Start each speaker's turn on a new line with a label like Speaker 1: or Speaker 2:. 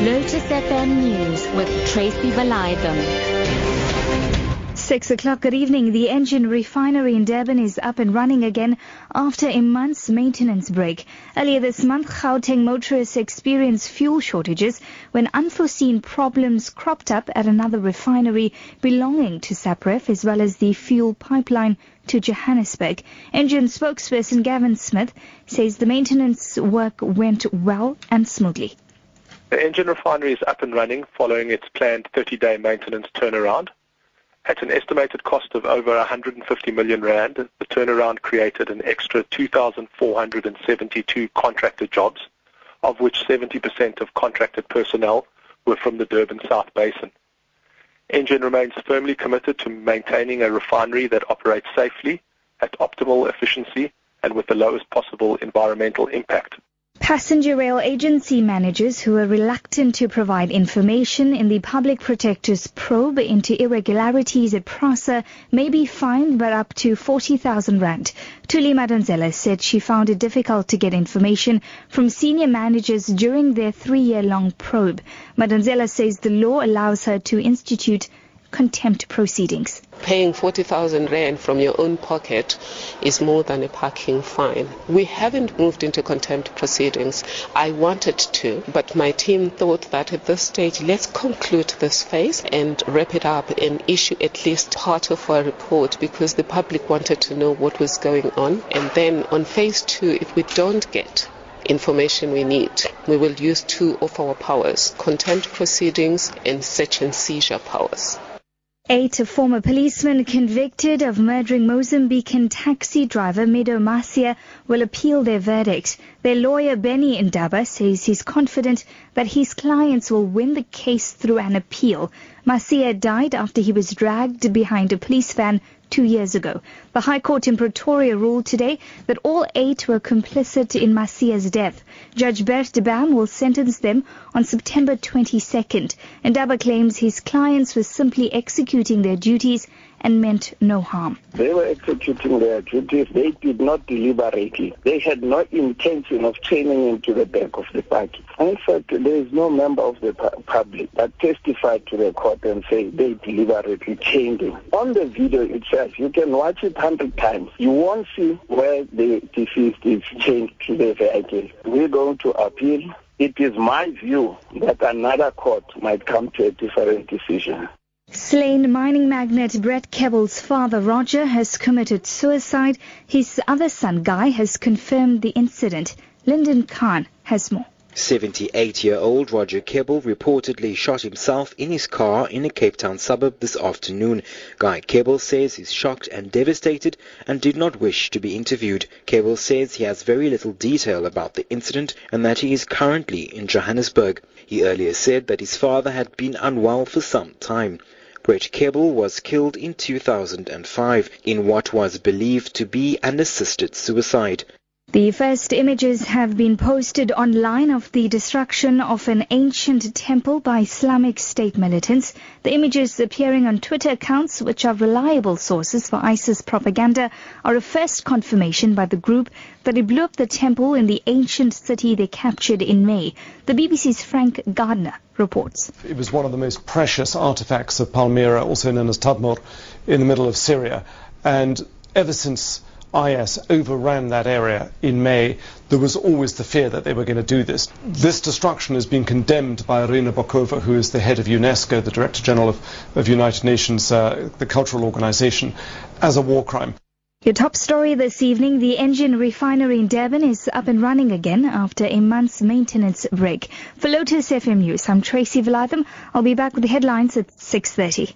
Speaker 1: Lotus FM News with Tracy Valaydham.
Speaker 2: Six o'clock good evening. The Engen refinery in Durban is up and running again after a month's maintenance break. Earlier this month, Gauteng motorists experienced fuel shortages when unforeseen problems cropped up at another refinery belonging to SAPREF as well as the fuel pipeline to Johannesburg. Engen spokesperson Gavin Smith says the maintenance work went well and smoothly.
Speaker 3: The Engen refinery is up and running following its planned 30-day maintenance turnaround. At an estimated cost of over 150 million rand, the turnaround created an extra 2,472 contracted jobs, of which 70% of contracted personnel were from the Durban South Basin. Engen remains firmly committed to maintaining a refinery that operates safely, at optimal efficiency, and with the lowest possible environmental impact.
Speaker 2: Passenger rail agency managers who are reluctant to provide information in the public protector's probe into irregularities at PRASA may be fined by up to 40,000 rand. Thuli Madonsela said she found it difficult to get information from senior managers during their three-year-long probe. Madonsela says the law allows her to institute contempt proceedings.
Speaker 4: Paying 40,000 rand from your own pocket is more than a parking fine. We haven't moved into contempt proceedings. I wanted to, but my team thought that at this stage, let's conclude this phase and wrap it up and issue at least part of our report because the public wanted to know what was going on. And then on phase two, if we don't get information we need. We will use two of our powers, contempt proceedings and search and seizure powers.
Speaker 2: Eight former policemen convicted of murdering Mozambican taxi driver Mido Macia will appeal their verdict. Their lawyer Benny Ndaba says he's confident that his clients will win the case through an appeal. Macia died after he was dragged behind a police van two years ago. The High Court in Pretoria ruled today that all eight were complicit in Macia's death. Judge Bert de Bam will sentence them on September 22nd. Ndaba claims his clients were simply executing their duties and meant no harm.
Speaker 5: They were executing their duties. They did not deliberately. They had no intention of chaining into the back of the party. In fact, there is no member of the public that testified to the court and say they deliberately chained him. On the video itself, you can watch it hundred times. You won't see where the deceased is chained to the vehicle. We're going to appeal. It is my view that another court might come to a different decision.
Speaker 2: Slain mining magnate Brett Kebble's father Roger has committed suicide. His other son Guy has confirmed the incident. Lyndon Khan has more.
Speaker 6: 78-year-old Roger Kebble reportedly shot himself in his car in a Cape Town suburb this afternoon. Guy Kebble says he's shocked and devastated and did not wish to be interviewed. Kebble says he has very little detail about the incident and that he is currently in Johannesburg. He earlier said that his father had been unwell for some time. Brett Kebble was killed in 2005 in what was believed to be an assisted suicide.
Speaker 2: The first images have been posted online of the destruction of an ancient temple by Islamic State militants. The images appearing on Twitter accounts, which are reliable sources for ISIS propaganda, are a first confirmation by the group that it blew up the temple in the ancient city they captured in May. The BBC's Frank Gardner reports.
Speaker 7: It was one of the most precious artifacts of Palmyra, also known as Tadmor, in the middle of Syria. And ever since IS overran that area in May, there was always the fear that they were going to do this. This destruction has been condemned by Irina Bokova, who is the head of UNESCO, the Director General of, of United Nations, uh, the cultural organization, as a war crime.
Speaker 2: Your top story this evening, the Engen refinery in Durban is up and running again after a month's maintenance break. For Lotus FM News, I'm Tracy Valaydham. I'll be back with the headlines at 6.30.